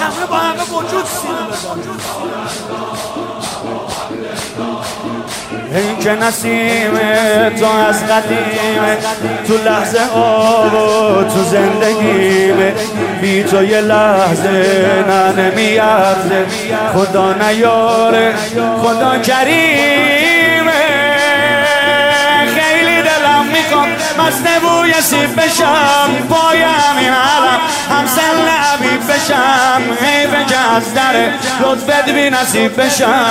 همه با همه وجود این که نسیم تو از قدیم تو لحظه آب و تو زندگیمه بی تو یه لحظه نه نمیارزه. خدا نیاره خدا کریمه می‌خوام. مست بوی سیب بشم. پای همین علم هم سن عبید بشم. حیف که از در لطفت بی نصیب بشم.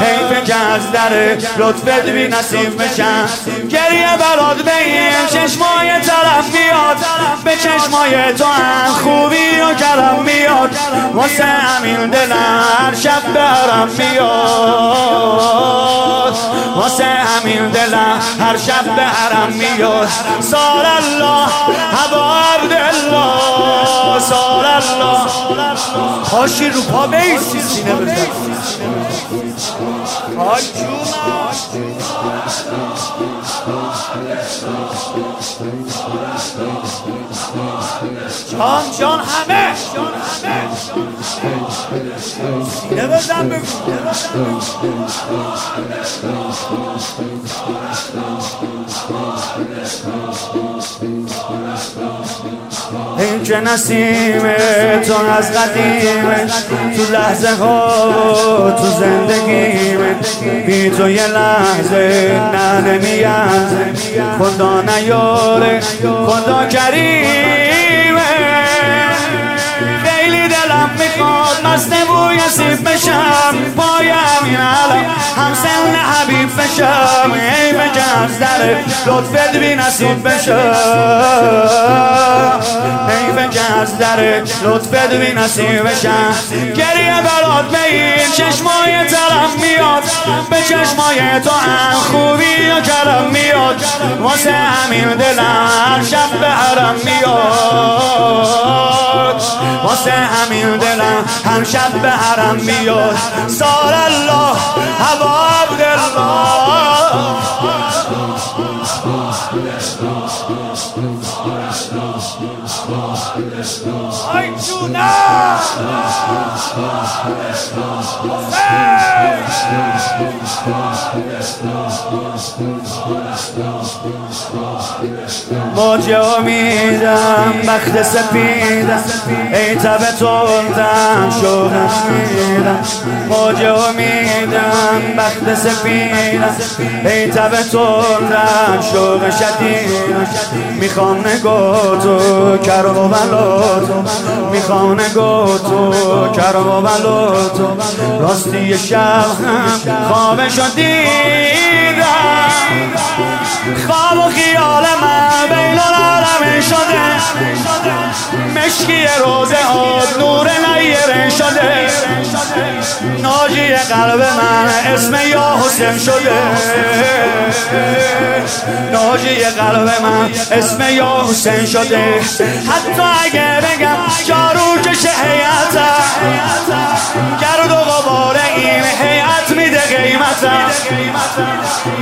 حیف که از در لطفت بی نصیب بشم. گریه برات بگیم. چشمای طرف میاد به چشمای تو هم خوبی و کرم میاد. واسه همین دلم هر شب برم میاد. واسه همین دلم هر شب به حرم میاد سال الله هوا عبدالله سال الله. پاشی رو پا بیسی سینه بزن. جان جان همه. سینه بزن بگو. این که نسیم تو از قدیمه تو لحظه ها تو زندگیمه بی تو یه لحظه نه نمیارزه خدا نیاره خدا کریمه خیلی دلم می‌خواد مست بوی سیب بشم. علم هم سن حبیب بشم ای بجز در لطفت بی نصیب بشم ای بجز در لطفت بی نصیب بشم گریه برات بگیر چشمای ترم میاد. به چشمای تو هم خوبی و کرم میاد. واسه همین دلم شب به حرم میاد. واسه همین دلم هر شب به حرم میاد سال الله هوا عبدالله. ای جونم موج امیدم بخت سپیدم ای تب تردم شوقش میدم موج امیدم بخت سپیدم ای تب تردم شوق شدیدم. می‌خوام نگاه تو کرم و بلاتو می‌خوام نگاه تو کرم و بلاتو راستی شب هم خوابشو دیدم. خواب و خیال من بین العالم شده. مشکی روزه ها نور نیره شده. ناجی قلب من اسم یا حسین شده. ناجی قلب من اسم یا حسین شده. حتی اگه بگم جارو کشه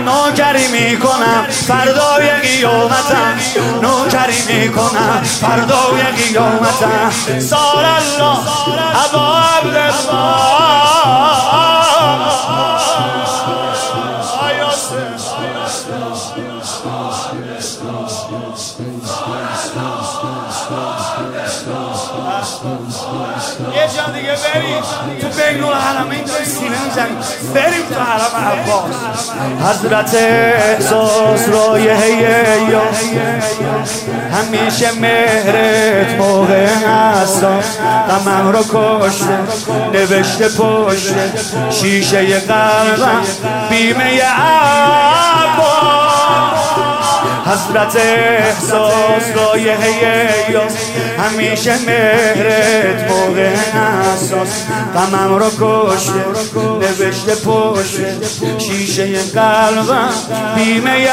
نوکری می‌کنم. فردای قیامتم. نوکری می‌کنم. فردای قیامتم. سال الله ابا عبدالله. یه جا دیگه بریم. تو بین الحرمین تو سینه می‌زنیم. بریم تو حرم عباس. حضرت احساس رایه یا همیشه مهرت موقع هستم. غمم رو کشته نوشته پشت شیشه قلبم بیمه عباس. حضرت احساس رایه یا همیشه مهرت موقع اساس غمم رو کشته نوشته پشت شیشه قلبم بیمه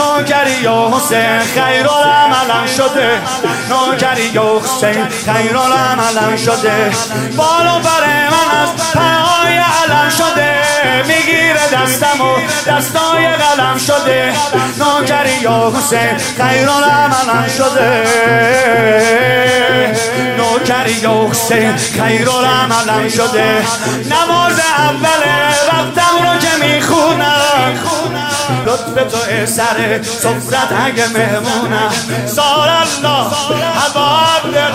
نوکری یا حسین خیر خیرالعملم شده. نوکری یا حسین خیر خیرالعملم شده. بالا بر من از پرهای علم شده. می‌گیره دستم و دستای قلم شده. نوکری یا حسین خیر خیرالعملم شده. نوکری یا حسین خیر خیرالعملم شده. نماز اول وقتم رو که می‌خونم. لطف تو سر صفرت هگ مهمونم سال الله هبار دل